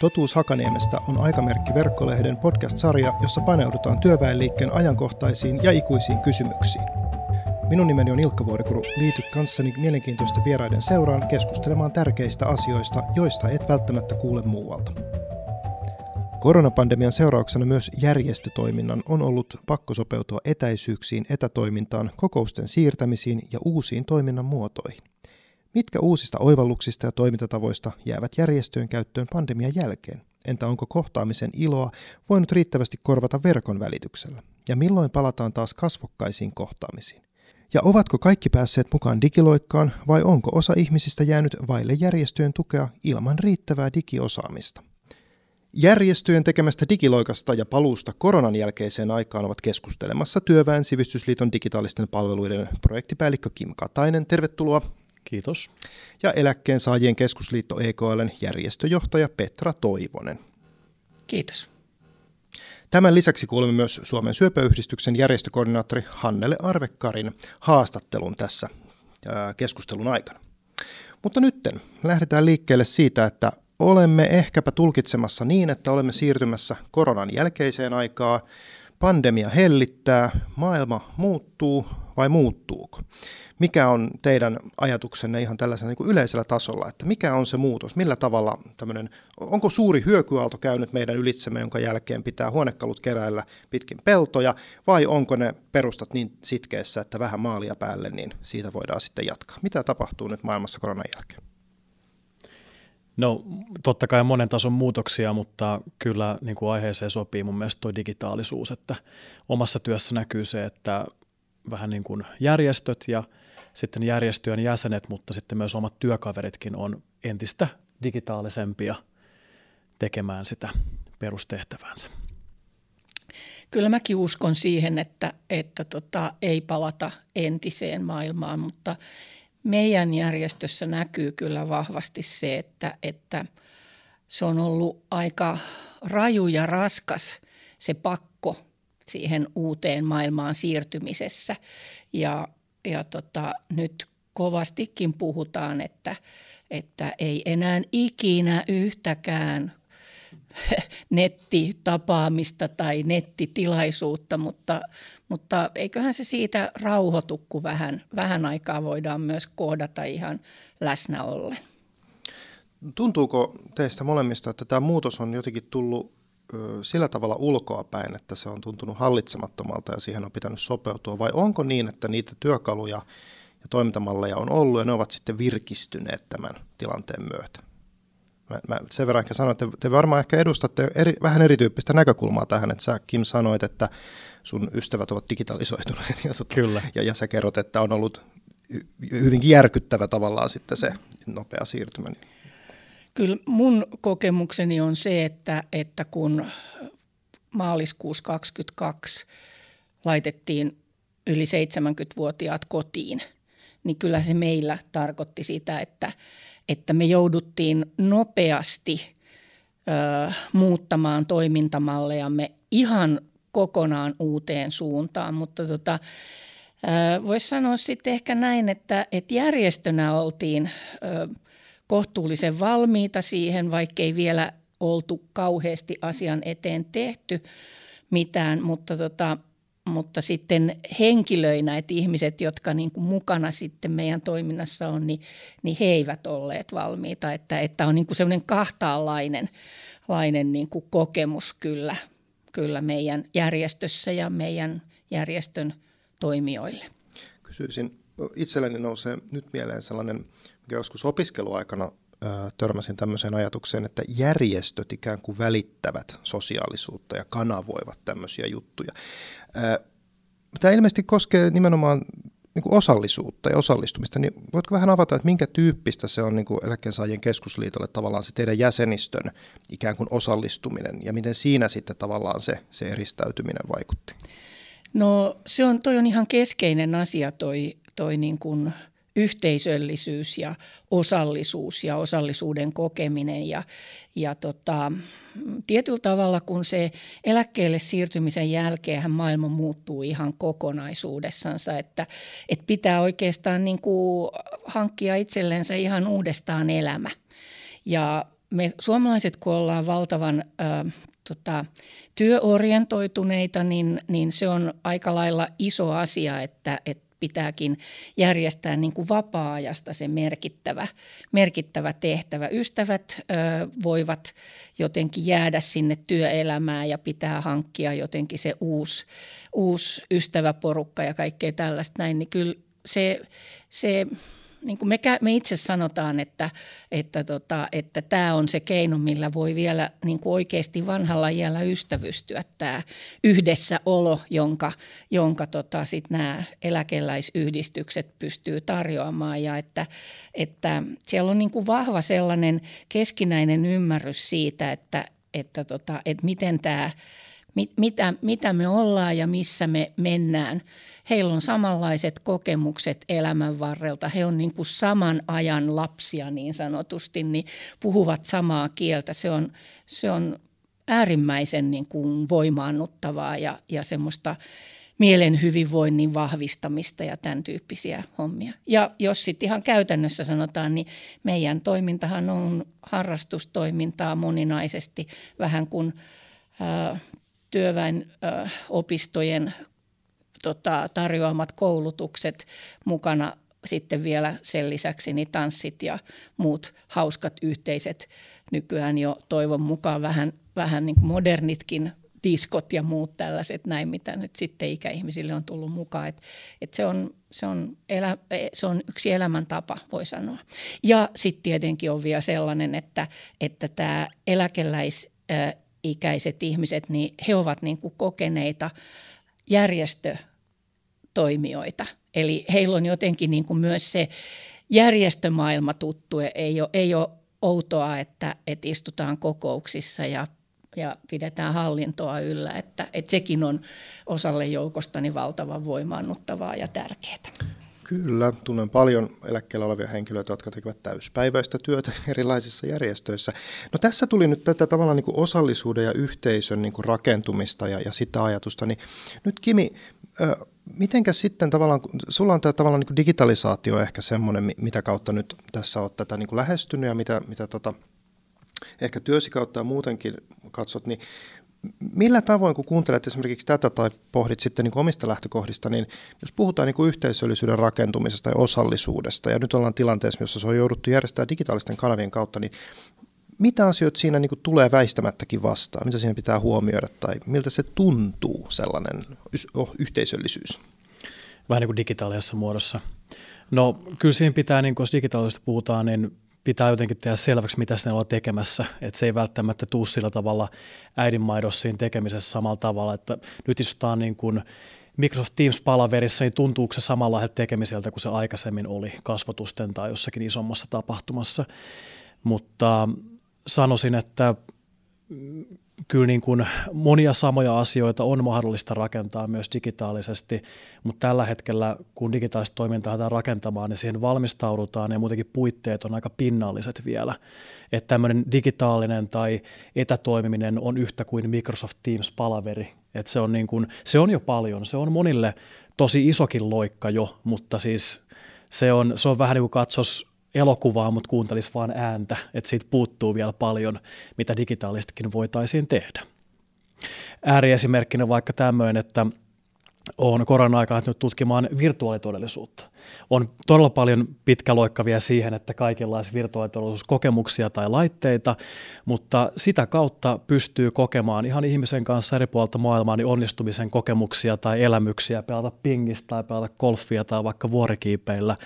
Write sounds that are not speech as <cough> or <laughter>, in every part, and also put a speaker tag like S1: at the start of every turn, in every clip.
S1: Totuus Hakaniemestä on Aikamerkki verkkolehden podcast-sarja, jossa paneudutaan työväenliikkeen ajankohtaisiin ja ikuisiin kysymyksiin. Minun nimeni on Ilkka Vuorikuru. Liity kanssani mielenkiintoisten vieraiden seuraan keskustelemaan tärkeistä asioista, joista et välttämättä kuule muualta. Koronapandemian seurauksena myös järjestötoiminnan on ollut pakko sopeutua etäisyyksiin, etätoimintaan, kokousten siirtämisiin ja uusiin toiminnan muotoihin. Mitkä uusista oivalluksista ja toimintatavoista jäävät järjestöjen käyttöön pandemian jälkeen? Entä onko kohtaamisen iloa voinut riittävästi korvata verkon välityksellä? Ja milloin palataan taas kasvokkaisiin kohtaamisiin? Ja ovatko kaikki päässeet mukaan digiloikkaan vai onko osa ihmisistä jäänyt vaille järjestöjen tukea ilman riittävää digiosaamista? Järjestöjen tekemästä digiloikasta ja paluusta koronan jälkeiseen aikaan ovat keskustelemassa Työväen sivistysliiton digitaalisten palveluiden projektipäällikkö Kim Katainen. Tervetuloa.
S2: Kiitos.
S1: Ja eläkkeensaajien keskusliitto EKLn järjestöjohtaja Petra Toivonen.
S3: Kiitos.
S1: Tämän lisäksi kuulemme myös Suomen syöpäyhdistyksen järjestökoordinaattori Hannele Arvekarin haastattelun tässä keskustelun aikana. Mutta nytten lähdetään liikkeelle siitä, että olemme ehkäpä tulkitsemassa niin, että olemme siirtymässä koronan jälkeiseen aikaan, pandemia hellittää, maailma muuttuu vai muuttuuko? Mikä on teidän ajatuksenne ihan tällaisella niin yleisellä tasolla, että mikä on se muutos, millä tavalla tämmöinen, onko suuri hyökyaalto käynyt meidän ylitsemme, jonka jälkeen pitää huonekalut keräillä pitkin peltoja, vai onko ne perustat niin sitkeessä, että vähän maalia päälle, niin siitä voidaan sitten jatkaa. Mitä tapahtuu nyt maailmassa koronan jälkeen?
S2: No totta kai monen tason muutoksia, mutta kyllä niin kuin aiheeseen sopii mun mielestä tuo digitaalisuus, että omassa työssä näkyy se, että vähän niin kuin järjestöt ja sitten järjestöjen jäsenet, mutta sitten myös omat työkaveritkin on entistä digitaalisempia tekemään sitä perustehtävänsä.
S3: Kyllä mäkin uskon siihen, että, että tota, ei palata entiseen maailmaan, mutta meidän järjestössä näkyy kyllä vahvasti se, että, että se on ollut aika raju ja raskas se pakko siihen uuteen maailmaan siirtymisessä. Ja, ja tota, nyt kovastikin puhutaan, että, että ei enää ikinä yhtäkään <laughs> nettitapaamista tai nettitilaisuutta, mutta, mutta eiköhän se siitä rauhoitu, kun vähän, vähän aikaa voidaan myös kohdata ihan läsnä ollen.
S1: Tuntuuko teistä molemmista, että tämä muutos on jotenkin tullut sillä tavalla ulkoa päin, että se on tuntunut hallitsemattomalta ja siihen on pitänyt sopeutua, vai onko niin, että niitä työkaluja ja toimintamalleja on ollut ja ne ovat sitten virkistyneet tämän tilanteen myötä? Mä, mä sen verran ehkä sanoin, että te varmaan ehkä edustatte eri, vähän erityyppistä näkökulmaa tähän, että sä Kim sanoit, että sun ystävät ovat digitalisoituneet <laughs> ja, tota,
S2: Kyllä.
S1: ja, ja sä kerrot, että on ollut hyvinkin järkyttävä tavallaan sitten se nopea siirtymä.
S3: Kyllä mun kokemukseni on se, että, että kun maaliskuussa 2022 laitettiin yli 70-vuotiaat kotiin, niin kyllä se meillä tarkoitti sitä, että, että me jouduttiin nopeasti ö, muuttamaan toimintamallejamme ihan kokonaan uuteen suuntaan, mutta tota, voisi sanoa sitten ehkä näin, että, että järjestönä oltiin ö, kohtuullisen valmiita siihen, vaikkei vielä oltu kauheasti asian eteen tehty mitään, mutta, tota, mutta sitten henkilöinä, että ihmiset, jotka niin kuin mukana sitten meidän toiminnassa on, niin, niin he eivät olleet valmiita, että, että on niin kuin sellainen kahtaanlainen lainen niin kuin kokemus kyllä, kyllä meidän järjestössä ja meidän järjestön toimijoille.
S1: Kysyisin, itselleni nousee nyt mieleen sellainen joskus opiskeluaikana törmäsin tämmöiseen ajatukseen, että järjestöt ikään kuin välittävät sosiaalisuutta ja kanavoivat tämmöisiä juttuja. Tämä ilmeisesti koskee nimenomaan niin kuin osallisuutta ja osallistumista, niin voitko vähän avata, että minkä tyyppistä se on niin kuin Eläkkeensaajien keskusliitolle tavallaan se teidän jäsenistön ikään kuin osallistuminen ja miten siinä sitten tavallaan se, se eristäytyminen vaikutti?
S3: No se on, toi on ihan keskeinen asia toi, toi niin kuin – yhteisöllisyys ja osallisuus ja osallisuuden kokeminen. Ja, ja tota, tietyllä tavalla, kun se eläkkeelle siirtymisen jälkeen maailma muuttuu ihan kokonaisuudessansa, että, että pitää oikeastaan niin kuin hankkia itsellensä ihan uudestaan elämä. Ja, me suomalaiset, kun ollaan valtavan ö, tota, työorientoituneita, niin, niin se on aika lailla iso asia, että, että pitääkin järjestää niin kuin vapaa-ajasta se merkittävä, merkittävä tehtävä. Ystävät ö, voivat jotenkin jäädä sinne työelämään ja pitää hankkia jotenkin se uusi, uusi ystäväporukka ja kaikkea tällaista näin, niin kyllä se, se niin kuin me, me itse sanotaan, että, että, tota, että tämä on se keino, millä voi vielä niin kuin oikeasti vanhalla iällä ystävystyä tämä yhdessäolo, jonka, jonka tota, sit nämä eläkeläisyhdistykset pystyy tarjoamaan. Ja että, että siellä on niin kuin vahva sellainen keskinäinen ymmärrys siitä, että, että, tota, että miten tämä – mit, mitä, mitä me ollaan ja missä me mennään. Heillä on samanlaiset kokemukset elämän varrelta. He on niin kuin saman ajan lapsia niin sanotusti, niin puhuvat samaa kieltä. Se on, se on äärimmäisen niin kuin voimaannuttavaa ja, ja semmoista mielen hyvinvoinnin vahvistamista ja tämän tyyppisiä hommia. Ja jos sitten ihan käytännössä sanotaan, niin meidän toimintahan on harrastustoimintaa moninaisesti vähän kuin työväenopistojen tota, tarjoamat koulutukset mukana sitten vielä sen lisäksi niin tanssit ja muut hauskat yhteiset nykyään jo toivon mukaan vähän, vähän niin kuin modernitkin diskot ja muut tällaiset näin, mitä nyt sitten ikäihmisille on tullut mukaan. Et, et se, on, se, on elä, se on yksi elämäntapa, voi sanoa. Ja sitten tietenkin on vielä sellainen, että, että tämä eläkeläis ikäiset ihmiset, niin he ovat niin kuin kokeneita järjestötoimijoita. Eli heillä on jotenkin niin kuin myös se järjestömaailma tuttu. Ei ole, ei ole outoa, että, että istutaan kokouksissa ja, ja pidetään hallintoa yllä. Että, että sekin on osalle joukostani valtavan voimaannuttavaa ja tärkeää.
S1: Kyllä, tunnen paljon eläkkeellä olevia henkilöitä, jotka tekevät täyspäiväistä työtä <laughs> erilaisissa järjestöissä. No tässä tuli nyt tätä tavallaan niin kuin osallisuuden ja yhteisön niin kuin rakentumista ja, ja sitä ajatusta. Niin nyt Kimi, mitenkä sitten tavallaan, sulla on tämä tavallaan niin kuin digitalisaatio ehkä semmoinen, mitä kautta nyt tässä olet tätä niin kuin lähestynyt ja mitä, mitä tota, ehkä työsi kautta ja muutenkin katsot, niin millä tavoin, kun kuuntelet esimerkiksi tätä tai pohdit sitten niin omista lähtökohdista, niin jos puhutaan niin yhteisöllisyyden rakentumisesta ja osallisuudesta, ja nyt ollaan tilanteessa, jossa se on jouduttu järjestämään digitaalisten kanavien kautta, niin mitä asioita siinä niin tulee väistämättäkin vastaan? Mitä siinä pitää huomioida tai miltä se tuntuu sellainen yhteisöllisyys?
S2: Vähän niin kuin digitaalisessa muodossa. No kyllä siinä pitää, niin jos digitaalisesta puhutaan, niin pitää jotenkin tehdä selväksi, mitä ne ollaan tekemässä. Että se ei välttämättä tuu sillä tavalla äidinmaidossa siinä tekemisessä samalla tavalla, että nyt istutaan niin kuin Microsoft Teams-palaverissa, niin tuntuuko se samalla tekemiseltä kuin se aikaisemmin oli kasvotusten tai jossakin isommassa tapahtumassa. Mutta sanoisin, että kyllä niin kuin monia samoja asioita on mahdollista rakentaa myös digitaalisesti, mutta tällä hetkellä, kun digitaalista toimintaa lähdetään rakentamaan, niin siihen valmistaudutaan ja muutenkin puitteet on aika pinnalliset vielä. Että tämmöinen digitaalinen tai etätoimiminen on yhtä kuin Microsoft Teams-palaveri. Että se, on niin kuin, se on jo paljon, se on monille tosi isokin loikka jo, mutta siis se on, se on vähän niin kuin katsos elokuvaa, mutta kuuntelisi vain ääntä, että siitä puuttuu vielä paljon, mitä digitaalistakin voitaisiin tehdä. Ääriesimerkkinä vaikka tämmöinen, että on korona-aikaa nyt tutkimaan virtuaalitodellisuutta. On todella paljon pitkäloikkavia siihen, että kaikilla olisi virtuaalitodellisuuskokemuksia tai laitteita, mutta sitä kautta pystyy kokemaan ihan ihmisen kanssa eri puolta maailmaa niin onnistumisen kokemuksia tai elämyksiä, pelata pingistä tai pelata golfia tai vaikka vuorikiipeillä.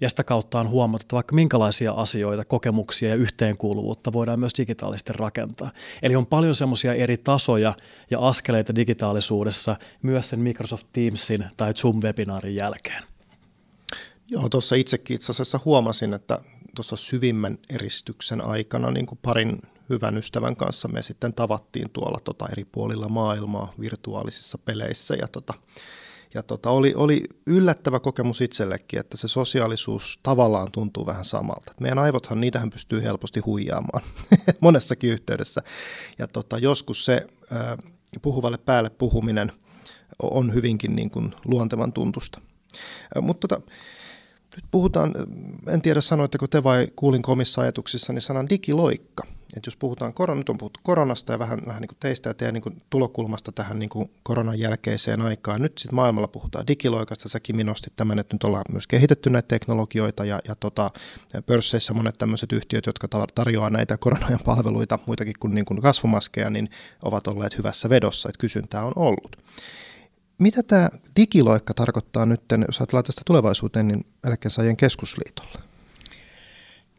S2: Ja sitä kautta on huomattu, että vaikka minkälaisia asioita, kokemuksia ja yhteenkuuluvuutta voidaan myös digitaalisesti rakentaa. Eli on paljon semmoisia eri tasoja ja askeleita digitaalisuudessa myös sen Microsoft Teamsin tai Zoom-webinaarin jälkeen.
S1: Joo, tuossa itsekin itse asiassa huomasin, että tuossa syvimmän eristyksen aikana niin kuin parin hyvän ystävän kanssa me sitten tavattiin tuolla tota eri puolilla maailmaa virtuaalisissa peleissä ja, tota, ja tota, oli, oli yllättävä kokemus itsellekin, että se sosiaalisuus tavallaan tuntuu vähän samalta. Meidän aivothan, niitähän pystyy helposti huijaamaan <laughs> monessakin yhteydessä ja tota, joskus se äh, puhuvalle päälle puhuminen on hyvinkin niin kuin luontevan tuntusta. Mutta tota, nyt puhutaan, en tiedä sanoitteko te vai kuulin komissa ajatuksissa, niin sanan digiloikka. että jos puhutaan, koron, nyt on puhuttu koronasta ja vähän, vähän niin kuin teistä ja teidän niin kuin tulokulmasta tähän niin kuin koronan jälkeiseen aikaan. Nyt sitten maailmalla puhutaan digiloikasta, säkin minusti tämän, että nyt ollaan myös kehitetty näitä teknologioita ja, ja tota, pörsseissä monet tämmöiset yhtiöt, jotka tarjoaa näitä koronajan palveluita, muitakin kuin, niin kuin kasvomaskeja, niin ovat olleet hyvässä vedossa, että kysyntää on ollut. Mitä tämä digiloikka tarkoittaa nyt, jos ajatellaan tästä tulevaisuuteen, niin eläkkeensaajien keskusliitolla?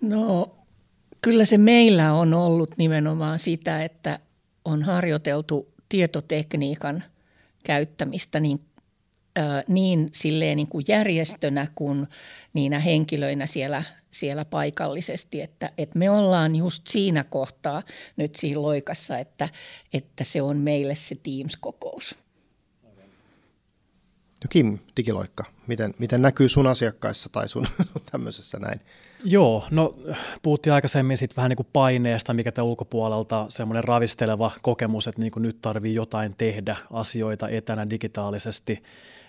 S3: No kyllä se meillä on ollut nimenomaan sitä, että on harjoiteltu tietotekniikan käyttämistä niin, äh, niin, silleen niin kuin järjestönä kuin niinä henkilöinä siellä, siellä paikallisesti, että, että me ollaan just siinä kohtaa nyt siinä loikassa, että, että se on meille se Teams-kokous.
S1: No Kim, digiloikka, miten, miten näkyy sun asiakkaissa tai sun <laughs> tämmöisessä näin?
S2: Joo, no puhuttiin aikaisemmin sit vähän niin kuin paineesta, mikä tämä ulkopuolelta semmoinen ravisteleva kokemus, että niin kuin nyt tarvii jotain tehdä asioita etänä digitaalisesti,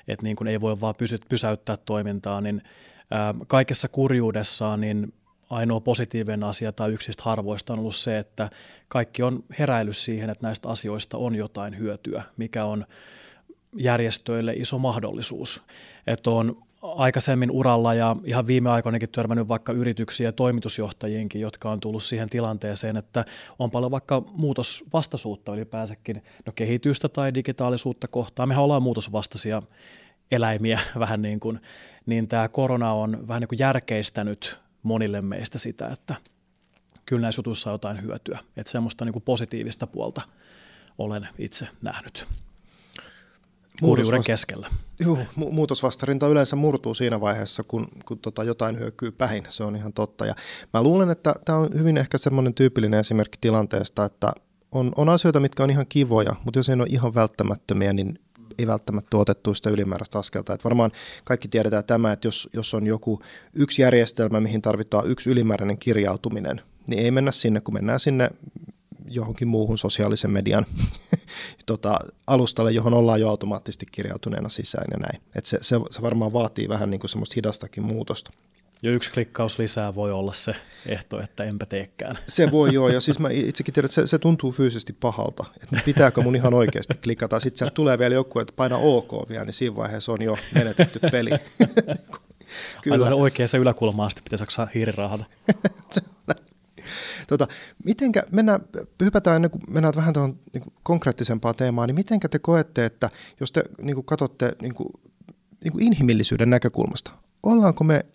S2: että niin kuin ei voi vaan pysy, pysäyttää toimintaa, niin ää, kaikessa kurjuudessaan niin ainoa positiivinen asia tai yksistä harvoista on ollut se, että kaikki on heräillyt siihen, että näistä asioista on jotain hyötyä, mikä on järjestöille iso mahdollisuus. Että on aikaisemmin uralla ja ihan viime aikoinakin törmännyt vaikka yrityksiä ja toimitusjohtajiinkin, jotka on tullut siihen tilanteeseen, että on paljon vaikka muutosvastaisuutta ylipäänsäkin, no kehitystä tai digitaalisuutta kohtaan. Mehän ollaan muutosvastaisia eläimiä <laughs> vähän niin kuin, niin tämä korona on vähän niin kuin järkeistänyt monille meistä sitä, että kyllä näissä jutuissa on jotain hyötyä. Että semmoista niin kuin positiivista puolta olen itse nähnyt kurjuuden keskellä.
S1: Joo, mu- muutosvastarinta yleensä murtuu siinä vaiheessa, kun, kun tota jotain hyökyy päin, se on ihan totta. Ja mä luulen, että tämä on hyvin ehkä semmoinen tyypillinen esimerkki tilanteesta, että on, on asioita, mitkä on ihan kivoja, mutta jos ei ne ole ihan välttämättömiä, niin ei välttämättä tuotettu sitä ylimääräistä askelta. Et varmaan kaikki tiedetään tämä, että jos, jos on joku yksi järjestelmä, mihin tarvitaan yksi ylimääräinen kirjautuminen, niin ei mennä sinne, kun mennään sinne johonkin muuhun sosiaalisen median tota, alustalle, johon ollaan jo automaattisesti kirjautuneena sisään ja näin. Et se, se, se varmaan vaatii vähän niin kuin semmoista hidastakin muutosta.
S2: Jo yksi klikkaus lisää voi olla se ehto, että enpä teekään.
S1: Se voi joo, ja siis mä itsekin tiedän, että se, se tuntuu fyysisesti pahalta, että pitääkö mun ihan oikeasti klikata. Sitten sieltä tulee vielä joku, että paina OK vielä, niin siinä vaiheessa on jo menetetty peli.
S2: Kyllä. Aivan oikeassa yläkulmaan asti pitäisi saa hiirirahata. <laughs>
S1: Tota, mitenkä, mennään, hypätään ennen kuin mennään vähän tuohon niin konkreettisempaan teemaan, niin mitenkä te koette, että jos te niin kuin katsotte niin kuin, niin kuin inhimillisyyden näkökulmasta, ollaanko me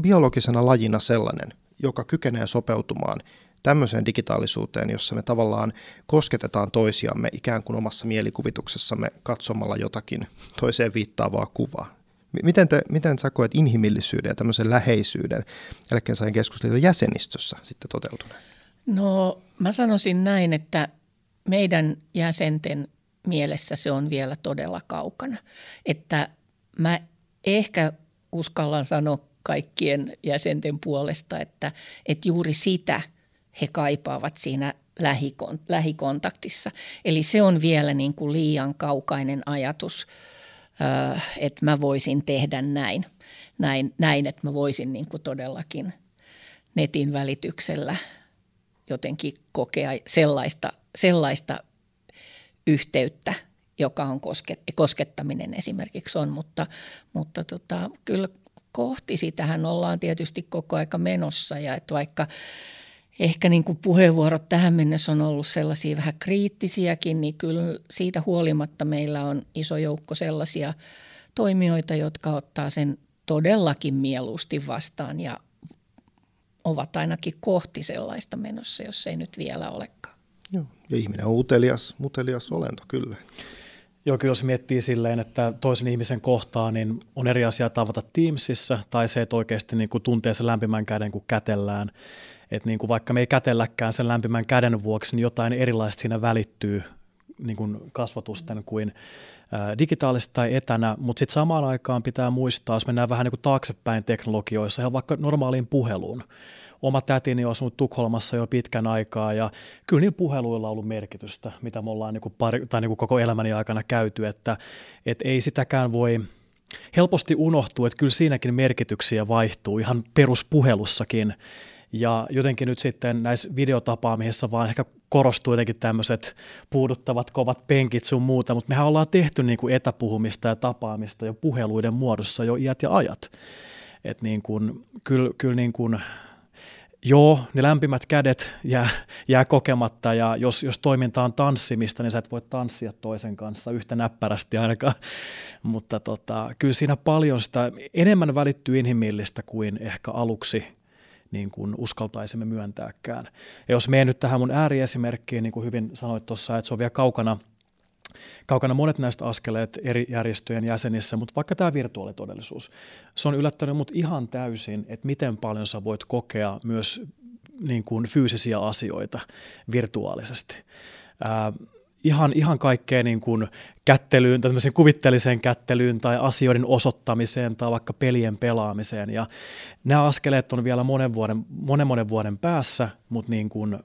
S1: biologisena lajina sellainen, joka kykenee sopeutumaan tämmöiseen digitaalisuuteen, jossa me tavallaan kosketetaan toisiamme ikään kuin omassa mielikuvituksessamme katsomalla jotakin toiseen viittaavaa kuvaa. Miten, te, miten sä koet inhimillisyyden ja tämmöisen läheisyyden eläkkeensaajien keskustelun jäsenistössä sitten toteutuneen?
S3: No mä sanoisin näin, että meidän jäsenten mielessä se on vielä todella kaukana. Että mä ehkä uskallan sanoa kaikkien jäsenten puolesta, että, että juuri sitä he kaipaavat siinä lähikontaktissa. Eli se on vielä niin kuin liian kaukainen ajatus – että mä voisin tehdä näin, näin, näin että mä voisin niin kuin todellakin netin välityksellä jotenkin kokea sellaista, sellaista yhteyttä, joka on kosket, koskettaminen esimerkiksi on, mutta, mutta tota, kyllä kohti sitähän ollaan tietysti koko aika menossa. Ja että vaikka ehkä niin kuin puheenvuorot tähän mennessä on ollut sellaisia vähän kriittisiäkin, niin kyllä siitä huolimatta meillä on iso joukko sellaisia toimijoita, jotka ottaa sen todellakin mieluusti vastaan. Ja ovat ainakin kohti sellaista menossa, jos ei nyt vielä olekaan.
S1: Joo. Ja ihminen on utelias, utelias olento, kyllä.
S2: Joo, kyllä jos miettii silleen, että toisen ihmisen kohtaa, niin on eri asia tavata Teamsissa tai se, että oikeasti niin kuin tuntee sen lämpimän käden, kun kätellään että niin kuin vaikka me ei kätelläkään sen lämpimän käden vuoksi, niin jotain erilaista siinä välittyy niin kuin kasvatusten kuin digitaalisesti tai etänä, mutta sitten samaan aikaan pitää muistaa, jos mennään vähän niin kuin taaksepäin teknologioissa, ihan vaikka normaaliin puheluun. Oma tätini on asunut Tukholmassa jo pitkän aikaa ja kyllä niin puheluilla on ollut merkitystä, mitä me ollaan niin kuin pari, tai niin kuin koko elämäni aikana käyty, että et ei sitäkään voi helposti unohtua, että kyllä siinäkin merkityksiä vaihtuu ihan peruspuhelussakin, Ja jotenkin nyt sitten näissä videotapaamisissa vaan ehkä korostuu jotenkin tämmöiset puuduttavat kovat penkit sun muuta, mutta mehän ollaan tehty niin kuin etäpuhumista ja tapaamista jo puheluiden muodossa jo iät ja ajat. Että niin kuin, kyllä, kyllä niin kuin, joo, ne lämpimät kädet jää, jää kokematta ja jos, jos toiminta on tanssimista, niin sä et voi tanssia toisen kanssa yhtä näppärästi ainakaan, mutta tota, kyllä siinä paljon sitä enemmän välittyy inhimillistä kuin ehkä aluksi niin kuin uskaltaisimme myöntääkään. Ja jos menen nyt tähän mun ääriesimerkkiin, niin kuin hyvin sanoit tuossa, että se on vielä kaukana, kaukana monet näistä askeleet eri järjestöjen jäsenissä, mutta vaikka tämä virtuaalitodellisuus, se on yllättänyt mut ihan täysin, että miten paljon sä voit kokea myös niin kuin fyysisiä asioita virtuaalisesti. Ää, ihan, ihan kaikkeen niin kuin kättelyyn, tämmöiseen kuvitteelliseen kättelyyn tai asioiden osoittamiseen tai vaikka pelien pelaamiseen. Ja nämä askeleet on vielä monen vuoden, monen monen vuoden päässä, mutta niin kuin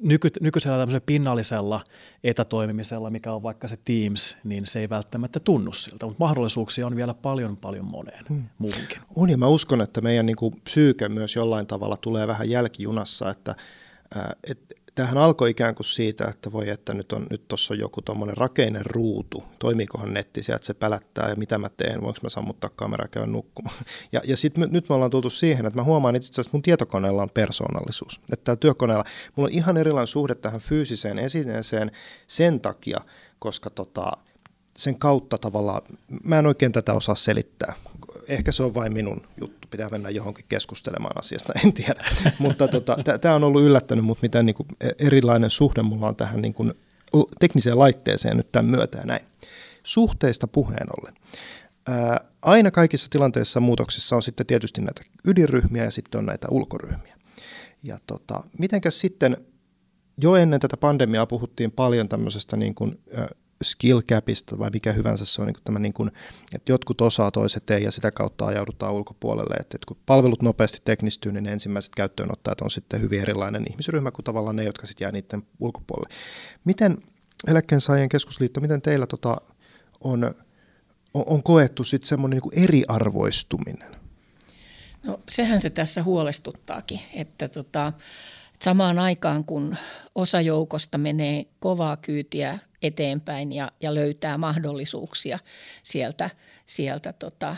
S2: nyky, nykyisellä tämmöisellä pinnallisella etätoimimisella, mikä on vaikka se Teams, niin se ei välttämättä tunnu siltä, mutta mahdollisuuksia on vielä paljon paljon moneen hmm. muuhunkin.
S1: On ja mä uskon, että meidän niin kuin psyyke myös jollain tavalla tulee vähän jälkijunassa, että, että tämähän alkoi ikään kuin siitä, että voi, että nyt on nyt tuossa on joku tuommoinen rakeinen ruutu, toimiikohan netti sieltä, se pälättää ja mitä mä teen, voinko mä sammuttaa kameraa ja käydä nukkumaan. <laughs> Ja, ja sitten nyt me ollaan tultu siihen, että mä huomaan itse asiassa, että mun tietokoneella on persoonallisuus. Että täällä työkoneella mulla on ihan erilainen suhde tähän fyysiseen esineeseen sen takia, koska tota, sen kautta tavallaan, mä en oikein tätä osaa selittää. Ehkä se on vain minun juttu, pitää mennä johonkin keskustelemaan asiasta, en tiedä. <laughs> Mutta tota, tämä on ollut yllättänyt mut, miten niin kuin erilainen suhde mulla on tähän niin kuin tekniseen laitteeseen nyt tämän myötä ja näin. Suhteista puheen ollen. Aina kaikissa tilanteissa muutoksissa on sitten tietysti näitä ydinryhmiä ja sitten on näitä ulkoryhmiä. Ja tota, mitenkäs sitten jo ennen tätä pandemiaa puhuttiin paljon tämmöisestä niin kuin, skill capista vai mikä hyvänsä se on niin tämä, niin kuin, että jotkut osaa, toiset ei ja sitä kautta ajaudutaan ulkopuolelle. Että, että kun palvelut nopeasti teknistyy, niin ne ensimmäiset käyttöönottajat on sitten hyvin erilainen ihmisryhmä kuin tavallaan ne, jotka sitten jää niiden ulkopuolelle. Miten eläkkeensaajien keskusliitto, miten teillä tota, on, on, on koettu sitten semmoinen niin eriarvoistuminen?
S3: No sehän se tässä huolestuttaakin, että tota, samaan aikaan kun osa joukosta menee kovaa kyytiä eteenpäin ja, ja löytää mahdollisuuksia sieltä, sieltä tota,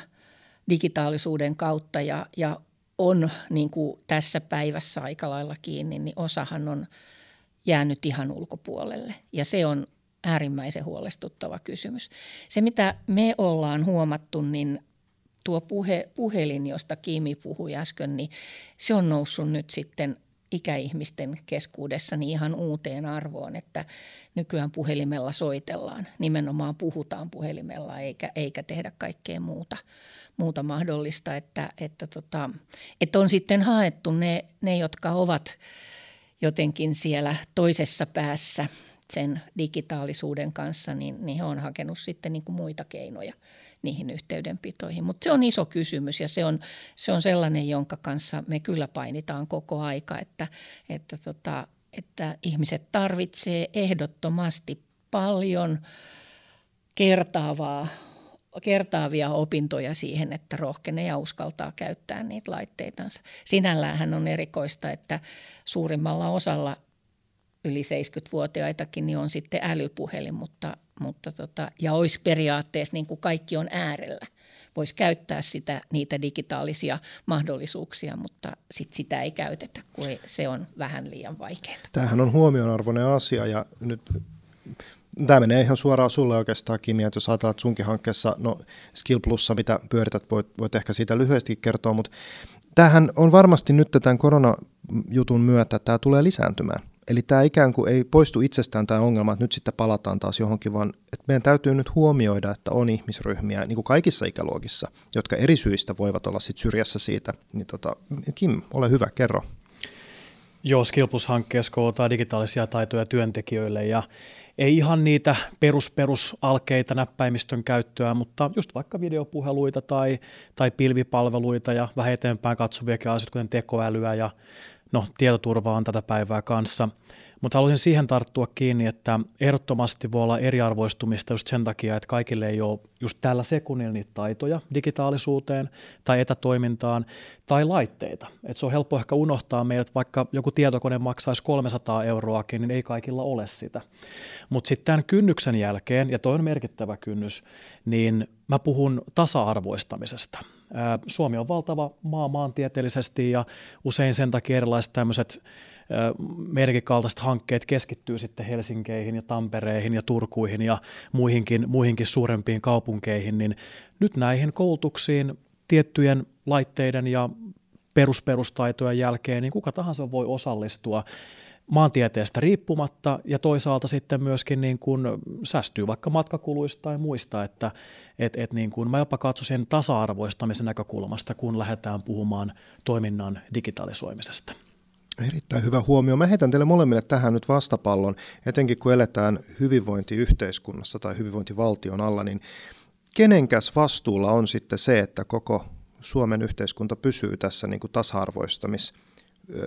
S3: digitaalisuuden kautta ja, ja on niin kuin tässä päivässä aika lailla kiinni, niin osahan on jäänyt ihan ulkopuolelle. Ja se on äärimmäisen huolestuttava kysymys. Se, mitä me ollaan huomattu, niin tuo puhe, puhelin, josta Kimi puhui äsken, niin se on noussut nyt sitten ikäihmisten keskuudessa niin ihan uuteen arvoon, että nykyään puhelimella soitellaan, nimenomaan puhutaan puhelimella eikä, eikä tehdä kaikkea muuta, muuta mahdollista, että, että, tota, että on sitten haettu ne, ne, jotka ovat jotenkin siellä toisessa päässä sen digitaalisuuden kanssa, niin, niin he on hakenut sitten niin kuin muita keinoja – niihin yhteydenpitoihin. Mutta se on iso kysymys ja se on, se on sellainen, jonka kanssa me kyllä painitaan koko aika, että, että, tota, että ihmiset tarvitsee ehdottomasti paljon kertaavaa kertaavia opintoja siihen, että rohkenee ja uskaltaa käyttää niitä laitteitansa. Sinällään on erikoista, että suurimmalla osalla yli 70-vuotiaitakin niin on sitten älypuhelin, mutta mutta tota, ja olisi periaatteessa niin kuin kaikki on äärellä. Voisi käyttää sitä, niitä digitaalisia mahdollisuuksia, mutta sit sitä ei käytetä, kun se on vähän liian vaikeaa.
S1: Tämähän on huomionarvoinen asia ja nyt Tämä menee ihan suoraan sulle oikeastaan, Kimi, että jos ajatellaan, että sunkin hankkeessa, no Skill Plussa, mitä pyörität, voit, voit ehkä siitä lyhyesti kertoa, mutta tämähän on varmasti nyt tämän koronajutun myötä, tämä tulee lisääntymään. Eli tämä ikään kuin ei poistu itsestään tämä ongelma, että nyt sitten palataan taas johonkin, vaan että meidän täytyy nyt huomioida, että on ihmisryhmiä, niin kuin kaikissa ikäluokissa, jotka eri syistä voivat olla sit syrjässä siitä. Niin tota, Kim, ole hyvä, kerro.
S2: Joo, Skillplus-hankkeessa koulutaan digitaalisia taitoja työntekijöille ja ei ihan niitä perus, perusalkeita näppäimistön käyttöä, mutta just vaikka videopuheluita tai, tai pilvipalveluita ja vähän eteenpäin katsoviakin asioita, kuten tekoälyä ja no, tietoturva on tätä päivää kanssa. Mutta haluaisin siihen tarttua kiinni, että ehdottomasti voi olla eriarvoistumista just sen takia, että kaikille ei ole just tällä sekunnilla niitä taitoja digitaalisuuteen tai etätoimintaan tai laitteita. Et se on helppo ehkä unohtaa meidät, vaikka joku tietokone maksaisi 300 euroakin, niin ei kaikilla ole sitä. Mutta sitten tämän kynnyksen jälkeen, ja toi on merkittävä kynnys, niin mä puhun tasa-arvoistamisesta. Suomi on valtava maa maantieteellisesti ja usein sen takia erilaiset tämmöiset merkikaltaiset hankkeet keskittyy sitten Helsinkeihin ja Tampereihin ja Turkuihin ja muihinkin, muihinkin suurempiin kaupunkeihin, niin nyt näihin koulutuksiin tiettyjen laitteiden ja perusperustaitojen jälkeen niin kuka tahansa voi osallistua maantieteestä riippumatta ja toisaalta sitten myöskin niin kuin säästyy vaikka matkakuluista tai muista, että et, et niin kuin mä jopa katsoisin tasa-arvoistamisen näkökulmasta, kun lähdetään puhumaan toiminnan digitalisoimisesta.
S1: Erittäin hyvä huomio. Mä heitän teille molemmille tähän nyt vastapallon, etenkin kun eletään hyvinvointiyhteiskunnassa tai hyvinvointivaltion alla, niin kenenkäs vastuulla on sitten se, että koko Suomen yhteiskunta pysyy tässä niin kuin tasa-arvoistamis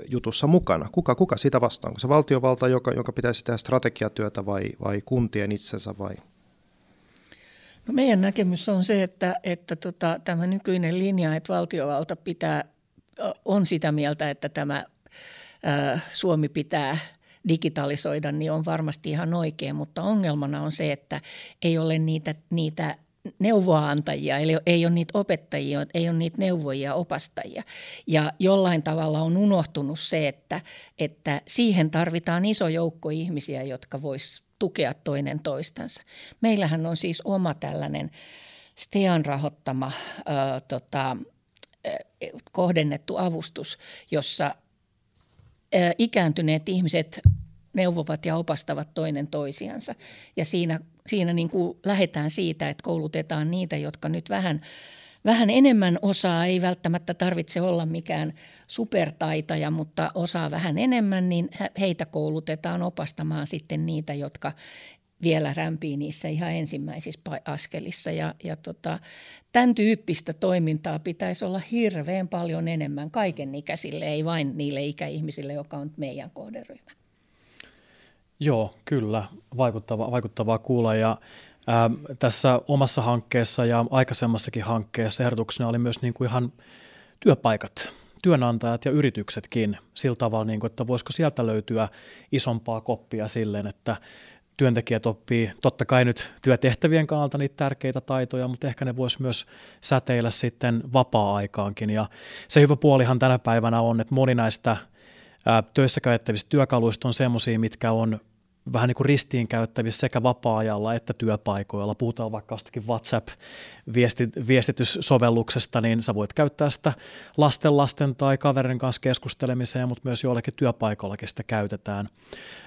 S1: jutussa mukana. Kuka, kuka sitä vastaa? Onko se valtiovalta, joka, joka pitäisi tehdä strategiatyötä vai, vai kuntien itsensä vai?
S3: No meidän näkemys on se, että, että tota, tämä nykyinen linja, että valtiovalta pitää, on sitä mieltä, että tämä ä, Suomi pitää digitalisoida, niin on varmasti ihan oikein, mutta ongelmana on se, että ei ole niitä, niitä neuvoantajia, eli ei ole niitä opettajia, ei ole niitä neuvojia, opastajia. Ja jollain tavalla on unohtunut se, että, että siihen tarvitaan iso joukko ihmisiä, jotka vois tukea toinen toistansa. Meillähän on siis oma tällainen STEAN rahoittama ää, tota, kohdennettu avustus, jossa ää, ikääntyneet ihmiset neuvovat ja opastavat toinen toisiansa. Ja siinä, siinä niin kuin lähdetään siitä, että koulutetaan niitä, jotka nyt vähän, vähän enemmän osaa, ei välttämättä tarvitse olla mikään supertaitaja, mutta osaa vähän enemmän, niin heitä koulutetaan opastamaan sitten niitä, jotka vielä rämpii niissä ihan ensimmäisissä askelissa. Ja, ja tota, tämän tyyppistä toimintaa pitäisi olla hirveän paljon enemmän kaiken ikäisille, ei vain niille ikäihmisille, joka on meidän kohderyhmä.
S2: Joo, kyllä, vaikuttavaa, vaikuttavaa kuulla ja ää, tässä omassa hankkeessa ja aikaisemmassakin hankkeessa ehdotuksena oli myös niin kuin ihan työpaikat, työnantajat ja yrityksetkin sillä tavalla, niin kuin, että voisiko sieltä löytyä isompaa koppia silleen, että työntekijät oppii totta kai nyt työtehtävien kannalta niitä tärkeitä taitoja, mutta ehkä ne voisi myös säteillä sitten vapaa-aikaankin. Ja se hyvä puolihan tänä päivänä on, että moni näistä töissä käyttävistä työkaluista on semmoisia, mitkä on vähän niin kuin ristiin käyttävissä sekä vapaa-ajalla että työpaikoilla. Puhutaan vaikka jostakin WhatsApp-viestityssovelluksesta, niin sä voit käyttää sitä lasten lasten tai kaverin kanssa keskustelemiseen, mutta myös joillakin työpaikoillakin sitä käytetään.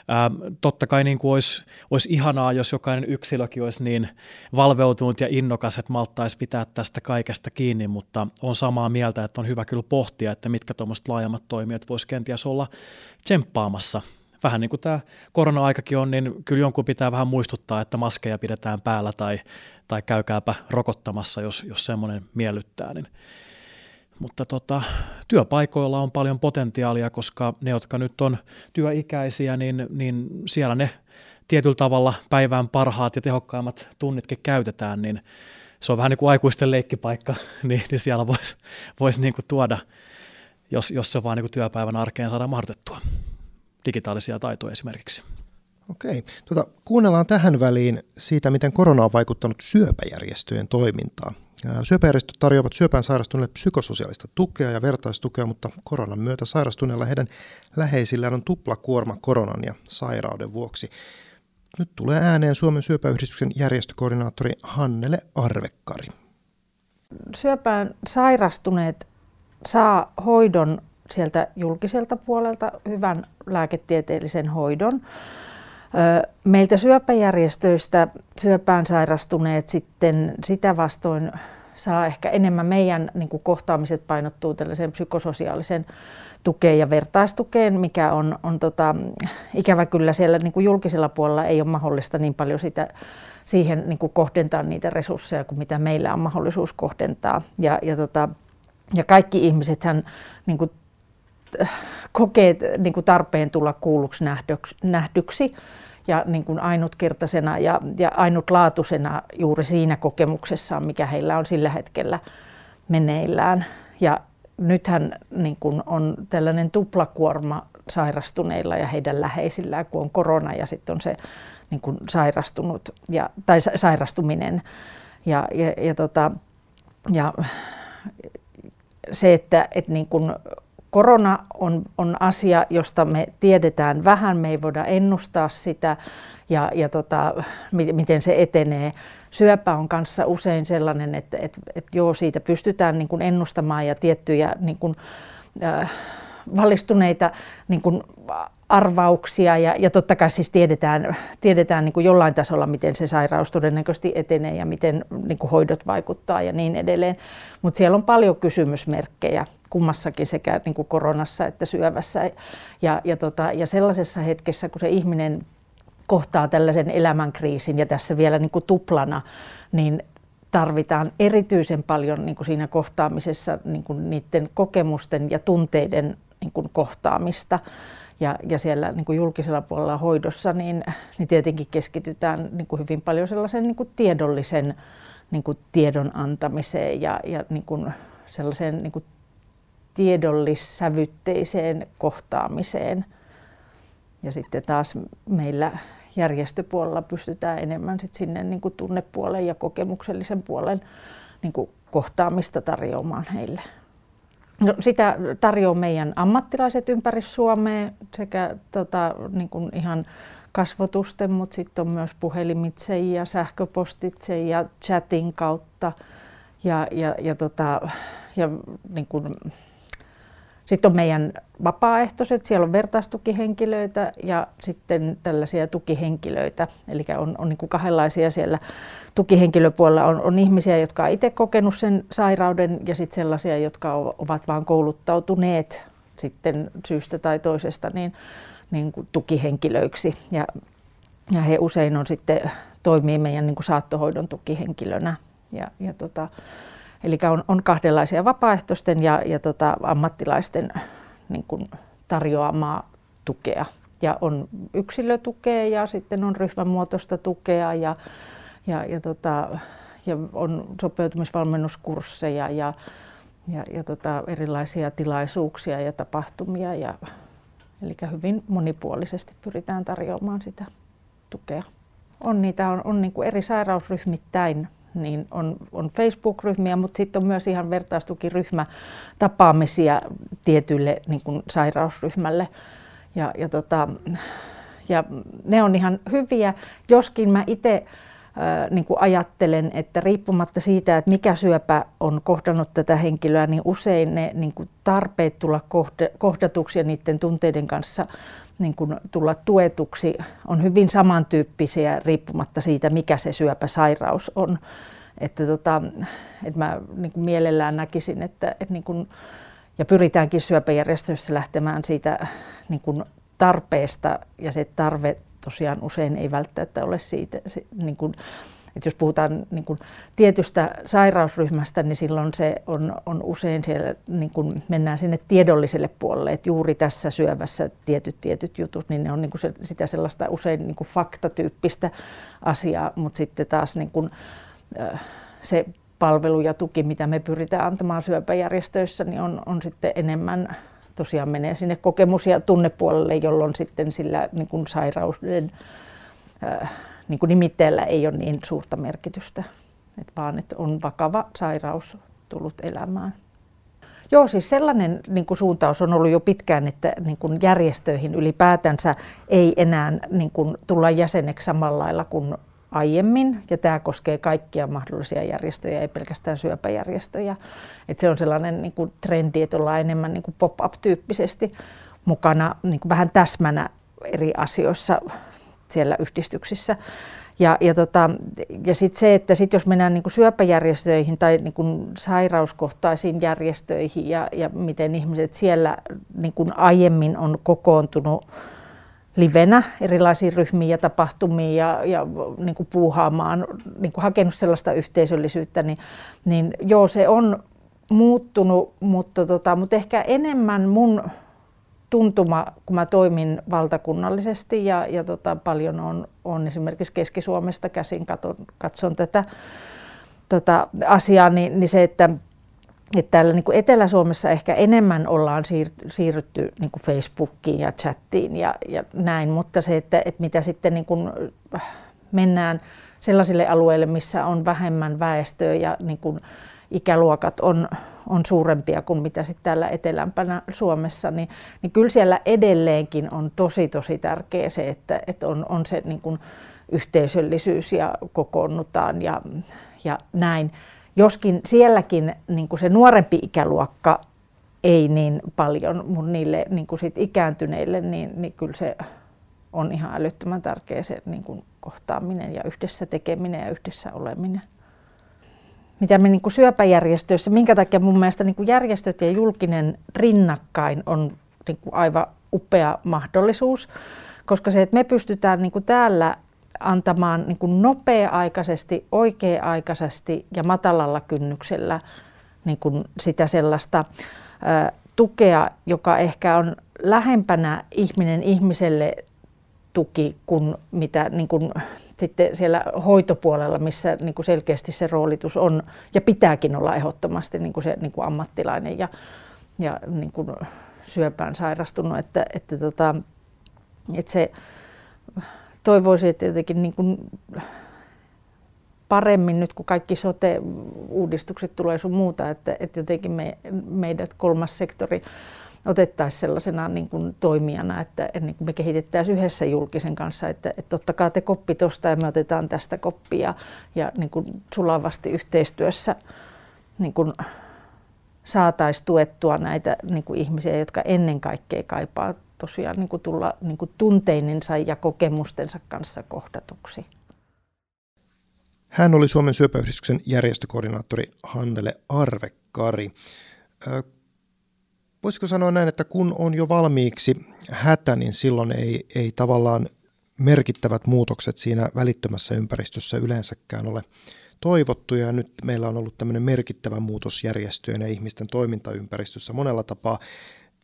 S2: Ää, totta kai niin kuin olisi, olisi ihanaa, jos jokainen yksilökin olisi niin valveutunut ja innokas, että malttaisi pitää tästä kaikesta kiinni, mutta on samaa mieltä, että on hyvä kyllä pohtia, että mitkä tuommoiset laajemmat toimijat voisi kenties olla tsemppaamassa – vähän niin kuin tämä korona-aikakin on, niin kyllä jonkun pitää vähän muistuttaa, että maskeja pidetään päällä tai, tai käykääpä rokottamassa, jos, jos semmoinen miellyttää. Niin. Mutta tota, työpaikoilla on paljon potentiaalia, koska ne, jotka nyt on työikäisiä, niin, niin siellä ne tietyllä tavalla päivän parhaat ja tehokkaimmat tunnitkin käytetään, niin se on vähän niin kuin aikuisten leikkipaikka, <laughs> niin, niin siellä voisi vois niin kuin tuoda, jos, jos se vaan niin kuin työpäivän arkeen saadaan mahdotettua digitaalisia taitoja esimerkiksi.
S1: Okei. Tuota, kuunnellaan tähän väliin siitä, miten korona on vaikuttanut syöpäjärjestöjen toimintaan. Syöpäjärjestöt tarjoavat syöpään sairastuneille psykososiaalista tukea ja vertaistukea, mutta koronan myötä sairastuneilla heidän läheisillään on tuplakuorma koronan ja sairauden vuoksi. Nyt tulee ääneen Suomen syöpäyhdistyksen järjestökoordinaattori Hannele Arvekkari.
S4: Syöpään sairastuneet saa hoidon sieltä julkiselta puolelta hyvän lääketieteellisen hoidon. Meiltä syöpäjärjestöistä syöpään sairastuneet sitten sitä vastoin saa ehkä enemmän meidän niin kuin kohtaamiset painottuu tällaiseen psykososiaaliseen tukeen ja vertaistukeen, mikä on, on tota, ikävä kyllä siellä niin kuin julkisella puolella ei ole mahdollista niin paljon sitä, siihen niin kuin kohdentaa niitä resursseja kuin mitä meillä on mahdollisuus kohdentaa. Ja, ja, tota, ja kaikki ihmisethän niin kuin kokee niin kuin tarpeen tulla kuulluksi nähdyksi, nähdyksi ja niin kuin ainutkertaisena ja, ja ainutlaatuisena juuri siinä kokemuksessaan, mikä heillä on sillä hetkellä meneillään. Ja nythän niin kuin on tällainen tuplakuorma sairastuneilla ja heidän läheisillään, kun on korona ja sitten on se niin kuin sairastunut ja, tai sairastuminen. Ja, ja, ja, tota, ja se, että, että niin kuin korona on, on asia, josta me tiedetään vähän, me ei voida ennustaa sitä ja, ja tota, miten se etenee. Syöpä on kanssa usein sellainen, että, että, että joo, siitä pystytään niin kuin ennustamaan ja tiettyjä niin kuin, äh, valistuneita niin kuin arvauksia ja, ja totta kai siis tiedetään, tiedetään niin kuin jollain tasolla, miten se sairaus todennäköisesti etenee ja miten niin kuin hoidot vaikuttaa ja niin edelleen. Mutta siellä on paljon kysymysmerkkejä kummassakin sekä niin kuin koronassa että syövässä. Ja, ja, tota, ja sellaisessa hetkessä, kun se ihminen kohtaa tällaisen elämänkriisin ja tässä vielä niin kuin tuplana, niin tarvitaan erityisen paljon niin kuin siinä kohtaamisessa niin kuin niiden kokemusten ja tunteiden niin kuin kohtaamista. Ja, ja siellä niin kuin julkisella puolella hoidossa, niin, niin tietenkin keskitytään niin kuin hyvin paljon sellaisen niin kuin tiedollisen niin kuin tiedon antamiseen ja, ja niin kuin sellaiseen niin kuin tiedollissävytteiseen kohtaamiseen. Ja sitten taas meillä järjestöpuolella pystytään enemmän sit sinne niin kuin tunnepuolen ja kokemuksellisen puolen niin kuin kohtaamista tarjoamaan heille. No, sitä tarjoaa meidän ammattilaiset ympäri Suomea sekä tota, niin kuin ihan kasvotusten, mutta sitten on myös puhelimitse ja sähköpostitse ja chatin kautta. Ja, ja, ja, tota, ja niin kuin, sitten on meidän vapaaehtoiset, siellä on vertaistukihenkilöitä ja sitten tällaisia tukihenkilöitä. Eli on, on niin kuin kahdenlaisia siellä tukihenkilöpuolella. On, on ihmisiä, jotka ovat itse kokenut sen sairauden ja sitten sellaisia, jotka ovat vain kouluttautuneet sitten syystä tai toisesta niin, niin kuin tukihenkilöiksi. Ja, ja he usein on sitten toimii meidän niin kuin saattohoidon tukihenkilönä. Ja, ja tota, Eli on, on kahdenlaisia vapaaehtoisten ja, ja tota, ammattilaisten niin kuin tarjoamaa tukea. Ja on yksilötukea ja sitten on ryhmämuotoista tukea ja, ja, ja, tota, ja on sopeutumisvalmennuskursseja ja, ja, ja tota, erilaisia tilaisuuksia ja tapahtumia. Ja, eli hyvin monipuolisesti pyritään tarjoamaan sitä tukea. On niitä on, on niin kuin eri sairausryhmittäin niin on, on Facebook-ryhmiä, mutta sitten on myös ihan vertaistukiryhmä tapaamisia tietylle niin kuin sairausryhmälle. Ja, ja, tota, ja ne on ihan hyviä, joskin mä itse niin kuin ajattelen, että riippumatta siitä, että mikä syöpä on kohdannut tätä henkilöä, niin usein ne niin kuin tarpeet tulla kohdatuksi ja niiden tunteiden kanssa niin kuin tulla tuetuksi on hyvin samantyyppisiä riippumatta siitä, mikä se syöpäsairaus on. Että, tota, että mä niin kuin mielellään näkisin, että, että niin kuin, ja pyritäänkin syöpäjärjestössä lähtemään siitä niin kuin tarpeesta, ja se tarve tosiaan usein ei välttämättä ole siitä, niin kuin, että jos puhutaan niin kuin tietystä sairausryhmästä, niin silloin se on, on usein siellä, niin kuin mennään sinne tiedolliselle puolelle, että juuri tässä syövässä tietyt tietyt jutut, niin ne on niin kuin se, sitä sellaista usein niin kuin faktatyyppistä asiaa, mutta sitten taas niin kuin, se palvelu ja tuki, mitä me pyritään antamaan syöpäjärjestöissä, niin on, on sitten enemmän tosiaan menee sinne kokemus- ja tunnepuolelle, jolloin sitten sillä niin kuin sairauden niin kuin nimitteellä ei ole niin suurta merkitystä, että vaan että on vakava sairaus tullut elämään. Joo, siis sellainen niin kuin suuntaus on ollut jo pitkään, että niin kuin järjestöihin ylipäätänsä ei enää niin kuin, tulla jäseneksi samalla lailla kuin aiemmin, ja tämä koskee kaikkia mahdollisia järjestöjä, ei pelkästään syöpäjärjestöjä. Et se on sellainen niin kuin trendi, että ollaan enemmän niin kuin pop-up-tyyppisesti mukana niin kuin vähän täsmänä eri asioissa siellä yhdistyksissä. Ja, ja, tota, ja sitten se, että sit jos mennään niin kuin syöpäjärjestöihin tai niin kuin sairauskohtaisiin järjestöihin ja, ja miten ihmiset siellä niin kuin aiemmin on kokoontunut livenä erilaisiin ryhmiin ja tapahtumiin ja, ja niin kuin puuhaamaan, niin kuin hakenut sellaista yhteisöllisyyttä, niin, niin joo, se on muuttunut, mutta, tota, mutta ehkä enemmän mun tuntuma, kun mä toimin valtakunnallisesti ja, ja tota, paljon on, on esimerkiksi Keski-Suomesta käsin katon, katson tätä tota, asiaa, niin, niin se, että että täällä niin kuin Etelä-Suomessa ehkä enemmän ollaan siirrytty niin kuin Facebookiin ja chattiin ja, ja näin, mutta se, että, että mitä sitten niin kuin mennään sellaisille alueille, missä on vähemmän väestöä ja niin kuin ikäluokat on, on suurempia kuin mitä sitten täällä etelämpänä Suomessa, niin, niin kyllä siellä edelleenkin on tosi tosi tärkeä se, että, että on, on se niin kuin yhteisöllisyys ja kokoonnutaan ja, ja näin. Joskin sielläkin niin kuin se nuorempi ikäluokka ei niin paljon, mutta niille niin kuin sit ikääntyneille, niin, niin kyllä se on ihan älyttömän tärkeä se niin kuin kohtaaminen ja yhdessä tekeminen ja yhdessä oleminen. Mitä me niin kuin syöpäjärjestöissä, minkä takia mun mielestä niin kuin järjestöt ja julkinen rinnakkain on niin kuin aivan upea mahdollisuus, koska se, että me pystytään niin kuin täällä antamaan niin kuin nopea-aikaisesti, oikea-aikaisesti ja matalalla kynnyksellä niin kuin sitä sellaista ä, tukea, joka ehkä on lähempänä ihminen ihmiselle tuki kuin mitä niin kuin, sitten siellä hoitopuolella, missä niin kuin selkeästi se roolitus on ja pitääkin olla ehdottomasti niin kuin se niin kuin ammattilainen ja, ja niin kuin syöpään sairastunut. Että, että, tota, että se, toivoisin, että jotenkin niin kuin paremmin nyt, kun kaikki sote-uudistukset tulee sun muuta, että, että jotenkin me, meidät kolmas sektori otettaisiin sellaisena niin kuin toimijana, että niin kuin me kehitettäisiin yhdessä julkisen kanssa, että, että ottakaa te koppi tuosta ja me otetaan tästä koppia ja niin kuin sulavasti yhteistyössä niin kuin saataisiin tuettua näitä niin kuin ihmisiä, jotka ennen kaikkea kaipaa tosiaan niin kuin tulla niin kuin tunteininsa ja kokemustensa kanssa kohdatuksi.
S1: Hän oli Suomen syöpäyhdistyksen järjestökoordinaattori Hannele Arvekari. Voisiko sanoa näin, että kun on jo valmiiksi hätä, niin silloin ei, ei tavallaan merkittävät muutokset siinä välittömässä ympäristössä yleensäkään ole toivottuja. Ja nyt meillä on ollut tämmöinen merkittävä muutos järjestöjen ja ihmisten toimintaympäristössä monella tapaa.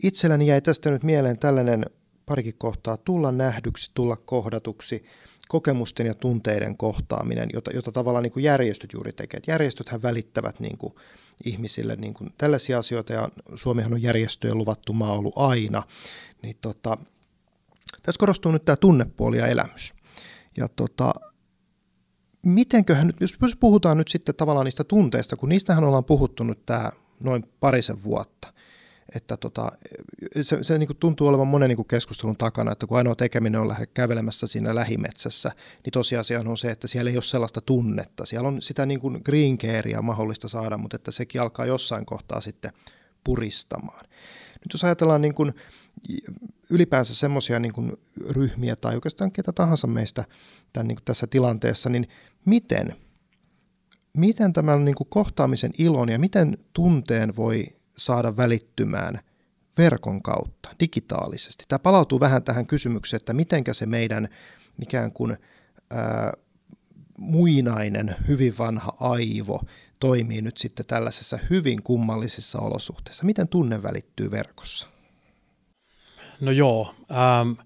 S1: Itselläni jäi tästä nyt mieleen tällainen parikin kohtaa, tulla nähdyksi, tulla kohdatuksi, kokemusten ja tunteiden kohtaaminen, jota, jota tavallaan niin kuin järjestöt juuri tekevät. Järjestöthän välittävät niin kuin ihmisille niin kuin tällaisia asioita, ja Suomihan on järjestöjen luvattu maa ollut aina, niin tota, tässä korostuu nyt tämä tunnepuoli ja elämys. Ja tota, mitenköhän nyt, jos puhutaan nyt sitten tavallaan niistä tunteista, kun niistähän ollaan puhuttu nyt tämä noin parisen vuotta, että tota, se, se niin kuin tuntuu olevan monen niin kuin keskustelun takana, että kun ainoa tekeminen on lähde kävelemässä siinä lähimetsässä, niin tosiasia on se, että siellä ei ole sellaista tunnetta. Siellä on sitä niin kuin green carea mahdollista saada, mutta että sekin alkaa jossain kohtaa sitten puristamaan. Nyt jos ajatellaan niin kuin ylipäänsä semmoisia niin ryhmiä tai oikeastaan ketä tahansa meistä tämän, niin kuin tässä tilanteessa, niin miten, miten tämän niin kuin kohtaamisen ilon ja miten tunteen voi saada välittymään verkon kautta, digitaalisesti. Tämä palautuu vähän tähän kysymykseen, että mitenkä se meidän ikään kuin ää, muinainen, hyvin vanha aivo toimii nyt sitten tällaisessa hyvin kummallisissa olosuhteissa. Miten tunne välittyy verkossa?
S2: No joo, ähm,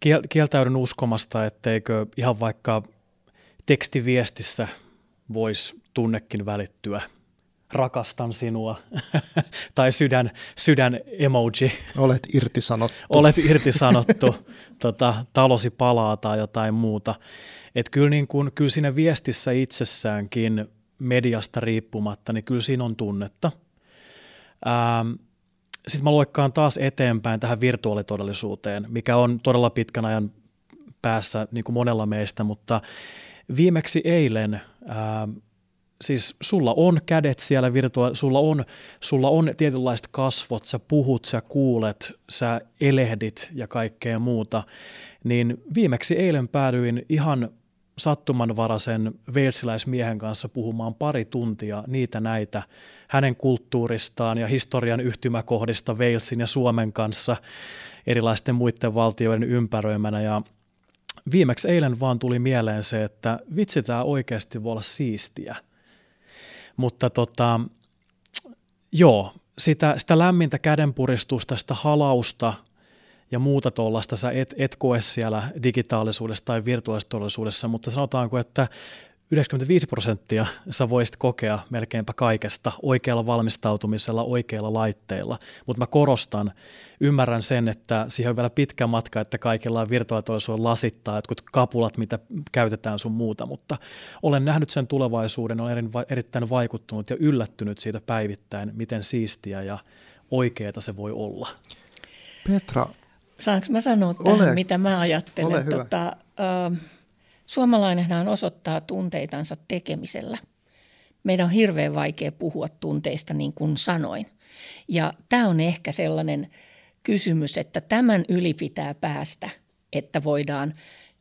S2: kiel- kieltäydyn uskomasta, etteikö ihan vaikka tekstiviestissä voisi tunnekin välittyä – rakastan sinua, <laughs> tai sydän, sydän emoji.
S1: Olet irtisanottu.
S2: Olet <laughs> irtisanottu, tota, talosi palaa tai jotain muuta. Et kyllä, niin kun, kyllä siinä viestissä itsessäänkin mediasta riippumatta, niin kyllä siinä on tunnetta. Ähm, Sitten mä luokkaan taas eteenpäin tähän virtuaalitodellisuuteen, mikä on todella pitkän ajan päässä niin kuin monella meistä, mutta viimeksi eilen ähm, siis sulla on kädet siellä virtua- sulla on, sulla on tietynlaiset kasvot, sä puhut, sä kuulet, sä elehdit ja kaikkea muuta, niin viimeksi eilen päädyin ihan sattumanvaraisen veilsiläismiehen kanssa puhumaan pari tuntia niitä näitä hänen kulttuuristaan ja historian yhtymäkohdista Walesin ja Suomen kanssa erilaisten muiden valtioiden ympäröimänä. Ja viimeksi eilen vaan tuli mieleen se, että vitsi tämä oikeasti voi olla siistiä – mutta tota, joo, sitä, sitä lämmintä kädenpuristusta, sitä halausta ja muuta tuollaista sä et, et koe siellä digitaalisuudessa tai virtuaalitodellisuudessa, mutta sanotaanko, että 95 prosenttia sä voisit kokea melkeinpä kaikesta oikealla valmistautumisella, oikeilla laitteilla, mutta mä korostan, ymmärrän sen, että siihen on vielä pitkä matka, että kaikilla on virtuaalitodellisuuden lasittaa, jotkut kapulat, mitä käytetään sun muuta, mutta olen nähnyt sen tulevaisuuden, olen erittäin vaikuttunut ja yllättynyt siitä päivittäin, miten siistiä ja oikeeta se voi olla.
S1: Petra.
S3: Saanko mä sanoa tähän, ole, mitä mä ajattelen? Ole hyvä. Tota, äh, Suomalainenhan osoittaa tunteitansa tekemisellä. Meidän on hirveän vaikea puhua tunteista niin kuin sanoin. Ja tämä on ehkä sellainen kysymys, että tämän yli pitää päästä, että voidaan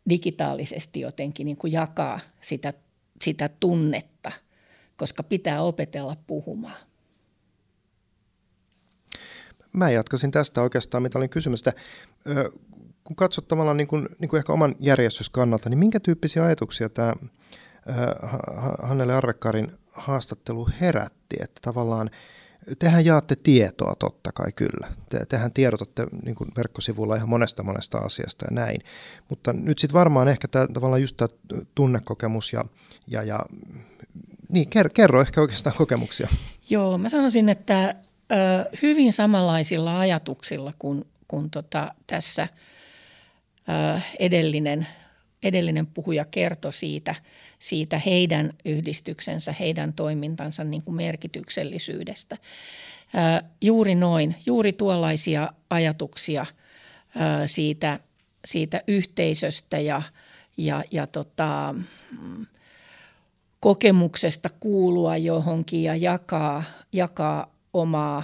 S3: digitaalisesti jotenkin niin kuin jakaa sitä, sitä tunnetta, koska pitää opetella puhumaan.
S1: Mä jatkaisin tästä oikeastaan, mitä olin kysymästä kun katsot tavallaan niin kuin, niin kuin ehkä oman järjestyskannalta, niin minkä tyyppisiä ajatuksia tämä Hannele Arvekkarin haastattelu herätti, että tavallaan tehän jaatte tietoa totta kai kyllä. Te, tehän tiedotatte niin kuin ihan monesta monesta asiasta ja näin. Mutta nyt sitten varmaan ehkä tämä, tavallaan just tämä tunnekokemus ja, ja, ja niin, kerro ehkä oikeastaan kokemuksia.
S3: Joo, mä sanoisin, että ö, hyvin samanlaisilla ajatuksilla kuin, kuin tota, tässä – edellinen, edellinen puhuja kertoi siitä, siitä heidän yhdistyksensä, heidän toimintansa niin kuin merkityksellisyydestä. Juuri noin, juuri tuollaisia ajatuksia siitä, siitä yhteisöstä ja, ja, ja tota, kokemuksesta kuulua johonkin ja jakaa, jakaa omaa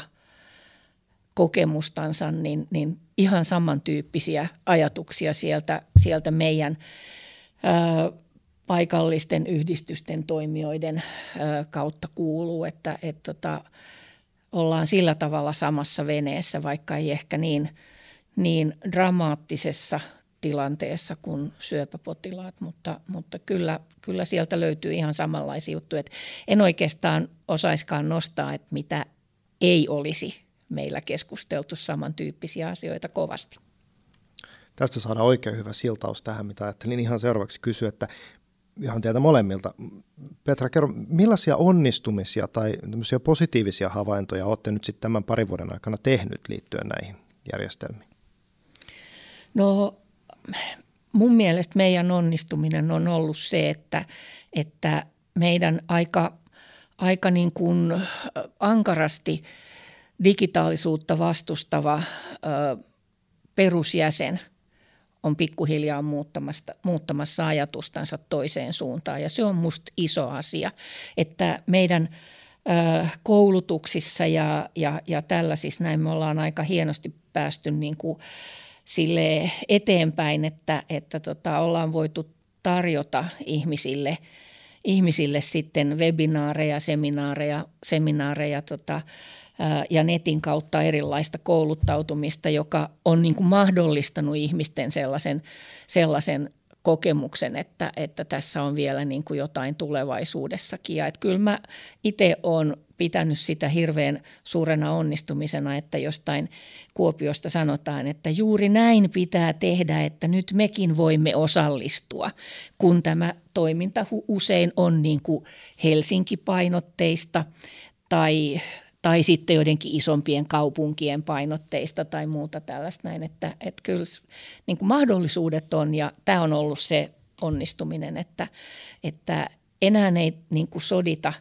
S3: kokemustansa, niin, niin ihan samantyyppisiä ajatuksia sieltä, sieltä meidän ää, paikallisten yhdistysten toimijoiden ää, kautta kuuluu, että et tota, ollaan sillä tavalla samassa veneessä, vaikka ei ehkä niin, niin dramaattisessa tilanteessa kuin syöpäpotilaat, mutta, mutta kyllä, kyllä sieltä löytyy ihan samanlaisia juttuja. Et en oikeastaan osaiskaan nostaa, että mitä ei olisi meillä keskusteltu samantyyppisiä asioita kovasti.
S1: Tästä saadaan oikein hyvä siltaus tähän, mitä ajattelin ihan seuraavaksi kysyä, että ihan teiltä molemmilta. Petra, kerro, millaisia onnistumisia tai positiivisia havaintoja olette nyt sitten tämän parin vuoden aikana tehnyt liittyen näihin järjestelmiin?
S3: No mun mielestä meidän onnistuminen on ollut se, että, että meidän aika, aika niin kuin ankarasti – digitaalisuutta vastustava ö, perusjäsen on pikkuhiljaa muuttamassa, muuttamassa ajatustansa toiseen suuntaan. Ja se on musta iso asia, että meidän ö, koulutuksissa ja, ja, ja tällaisissa näin me ollaan aika hienosti päästy niin kuin sille eteenpäin, että, että tota, ollaan voitu tarjota ihmisille, ihmisille sitten webinaareja, seminaareja, seminaareja tota, ja netin kautta erilaista kouluttautumista, joka on niin kuin mahdollistanut ihmisten sellaisen, sellaisen kokemuksen, että, että tässä on vielä niin kuin jotain tulevaisuudessakin. Ja että kyllä mä itse olen pitänyt sitä hirveän suurena onnistumisena, että jostain Kuopiosta sanotaan, että juuri näin pitää tehdä, että nyt mekin voimme osallistua, kun tämä toiminta usein on niin kuin Helsinki-painotteista tai tai sitten joidenkin isompien kaupunkien painotteista tai muuta tällaista näin, että, että kyllä niin kuin mahdollisuudet on ja tämä on ollut se onnistuminen, että, että enää ei niin kuin sodita,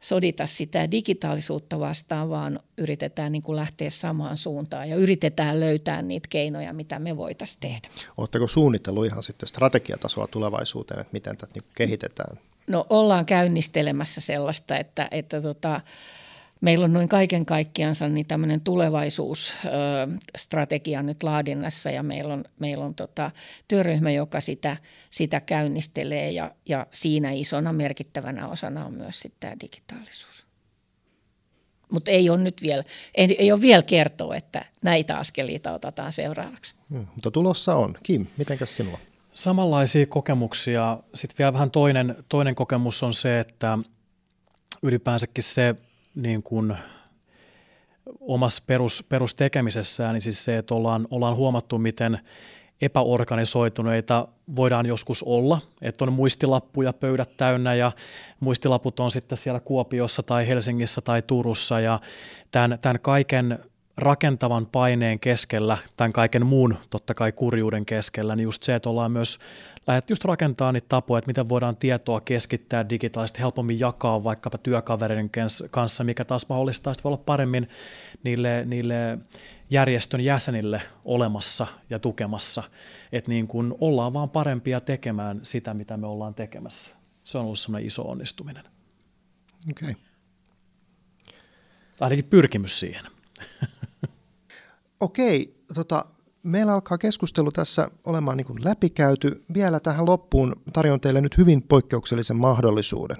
S3: sodita sitä digitaalisuutta vastaan, vaan yritetään niin kuin lähteä samaan suuntaan ja yritetään löytää niitä keinoja, mitä me voitaisiin tehdä.
S1: Oletteko suunnitellut ihan sitten strategiatasolla tulevaisuuteen, että miten tätä niin kehitetään?
S3: No ollaan käynnistelemässä sellaista, että, että tota, Meillä on noin kaiken kaikkiansa niin tämmöinen tulevaisuusstrategia nyt laadinnassa ja meillä on, meillä on tota, työryhmä, joka sitä, sitä käynnistelee ja, ja siinä isona merkittävänä osana on myös sitten tämä digitaalisuus. Mutta ei ole nyt vielä, ei, ei ole vielä kertoa, että näitä askeliita otetaan seuraavaksi.
S1: Hmm, mutta tulossa on. Kim, mitenkäs sinulla?
S2: Samanlaisia kokemuksia. Sitten vielä vähän toinen, toinen kokemus on se, että ylipäänsäkin se niin kuin omassa perus, perustekemisessään, niin siis se, että ollaan, ollaan huomattu, miten epäorganisoituneita voidaan joskus olla, että on muistilappuja pöydät täynnä ja muistilaput on sitten siellä Kuopiossa tai Helsingissä tai Turussa ja tämän, tämän kaiken rakentavan paineen keskellä, tämän kaiken muun totta kai kurjuuden keskellä, niin just se, että ollaan myös lähdetty just rakentaa niitä tapoja, että miten voidaan tietoa keskittää digitaalisesti, helpommin jakaa vaikkapa työkavereiden kanssa, mikä taas mahdollistaa voi olla paremmin niille, niille järjestön jäsenille olemassa ja tukemassa, että niin kun ollaan vaan parempia tekemään sitä, mitä me ollaan tekemässä. Se on ollut semmoinen iso onnistuminen.
S1: Okei. Okay.
S2: ainakin pyrkimys siihen. <laughs>
S1: Okei, tota, meillä alkaa keskustelu tässä olemaan niin kuin läpikäyty. Vielä tähän loppuun tarjon teille nyt hyvin poikkeuksellisen mahdollisuuden.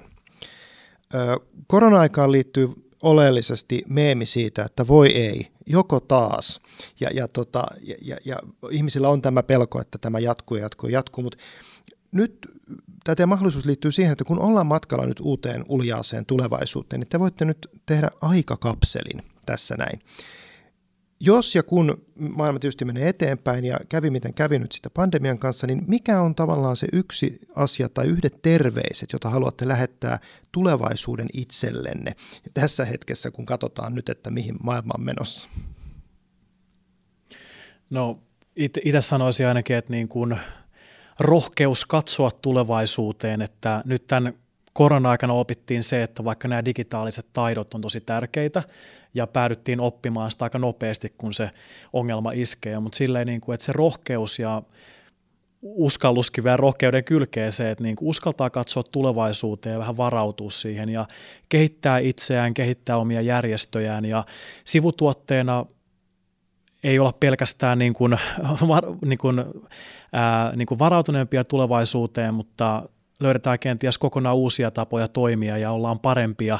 S1: korona-aikaan liittyy oleellisesti meemi siitä, että voi ei, joko taas. Ja, ja, tota, ja, ja, ja ihmisillä on tämä pelko, että tämä jatkuu ja jatkuu ja jatkuu, mutta nyt tämä mahdollisuus liittyy siihen, että kun ollaan matkalla nyt uuteen uljaaseen tulevaisuuteen, niin te voitte nyt tehdä aikakapselin tässä näin jos ja kun maailma tietysti menee eteenpäin ja kävi miten kävi nyt sitä pandemian kanssa, niin mikä on tavallaan se yksi asia tai yhdet terveiset, jota haluatte lähettää tulevaisuuden itsellenne tässä hetkessä, kun katsotaan nyt, että mihin maailma on menossa?
S2: No itse sanoisin ainakin, että niin kuin rohkeus katsoa tulevaisuuteen, että nyt tämän korona-aikana opittiin se, että vaikka nämä digitaaliset taidot on tosi tärkeitä ja päädyttiin oppimaan sitä aika nopeasti, kun se ongelma iskee, mutta silleen, niin kuin, että se rohkeus ja uskalluskin vielä rohkeuden kylkee se, että niin uskaltaa katsoa tulevaisuuteen ja vähän varautua siihen ja kehittää itseään, kehittää omia järjestöjään ja sivutuotteena ei olla pelkästään <laughs> niin kuin, niin kuin, ää, niin kuin varautuneempia tulevaisuuteen, mutta löydetään kenties kokonaan uusia tapoja toimia ja ollaan parempia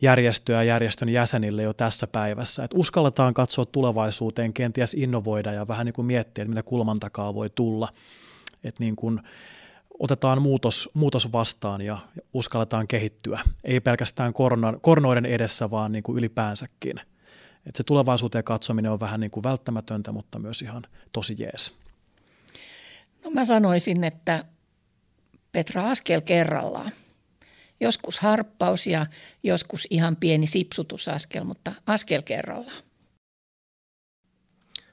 S2: järjestöjä ja järjestön jäsenille jo tässä päivässä. Et uskalletaan katsoa tulevaisuuteen, kenties innovoida ja vähän niin kuin miettiä, että mitä kulman takaa voi tulla. Et niin kuin otetaan muutos, muutos vastaan ja uskalletaan kehittyä. Ei pelkästään koronan, koronoiden edessä, vaan niin kuin ylipäänsäkin. Et se tulevaisuuteen katsominen on vähän niin kuin välttämätöntä, mutta myös ihan tosi jees.
S3: No mä sanoisin, että Petra askel kerrallaan. Joskus harppaus ja joskus ihan pieni sipsutusaskel, mutta askel kerrallaan.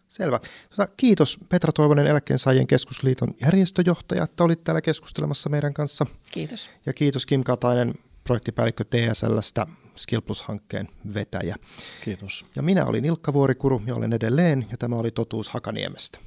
S1: Selvä. Tota, kiitos Petra Toivonen eläkkeensaajien keskusliiton järjestöjohtaja, että olit täällä keskustelemassa meidän kanssa.
S3: Kiitos.
S1: Ja kiitos Kim Katainen, projektipäällikkö TSLstä, Skill Plus-hankkeen vetäjä.
S2: Kiitos.
S1: Ja minä olin Ilkka Vuorikuru ja olen edelleen, ja tämä oli Totuus Hakaniemestä.